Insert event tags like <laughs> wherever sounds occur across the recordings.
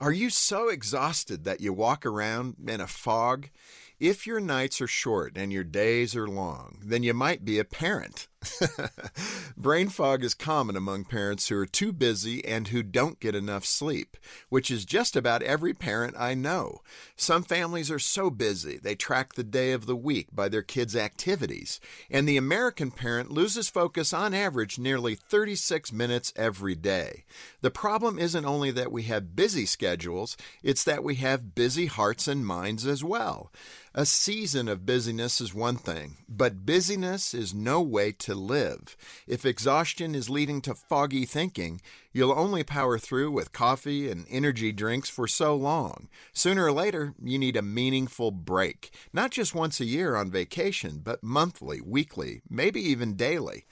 Are you so exhausted that you walk around in a fog? If your nights are short and your days are long, then you might be a parent. <laughs> Brain fog is common among parents who are too busy and who don't get enough sleep, which is just about every parent I know. Some families are so busy they track the day of the week by their kids' activities, and the American parent loses focus on average nearly 36 minutes every day. The problem isn't only that we have busy schedules, it's that we have busy hearts and minds as well. A season of busyness is one thing, but busyness is no way to live. If exhaustion is leading to foggy thinking, you'll only power through with coffee and energy drinks for so long. Sooner or later, you need a meaningful break, not just once a year on vacation, but monthly, weekly, maybe even daily.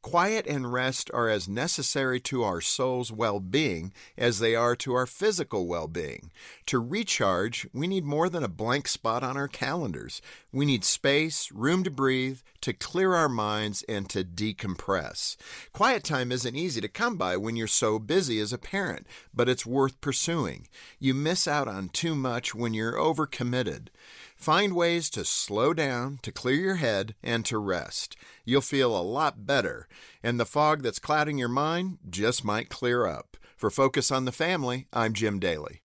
Quiet and rest are as necessary to our soul's well being as they are to our physical well being. To recharge, we need more than a blank spot on our calendars. We need space, room to breathe, to clear our minds, and to decompress. Quiet time isn't easy to come by when you're so busy as a parent, but it's worth pursuing. You miss out on too much when you're overcommitted. Find ways to slow down, to clear your head, and to rest. You'll feel a lot better, and the fog that's clouding your mind just might clear up. For Focus on the Family, I'm Jim Daly.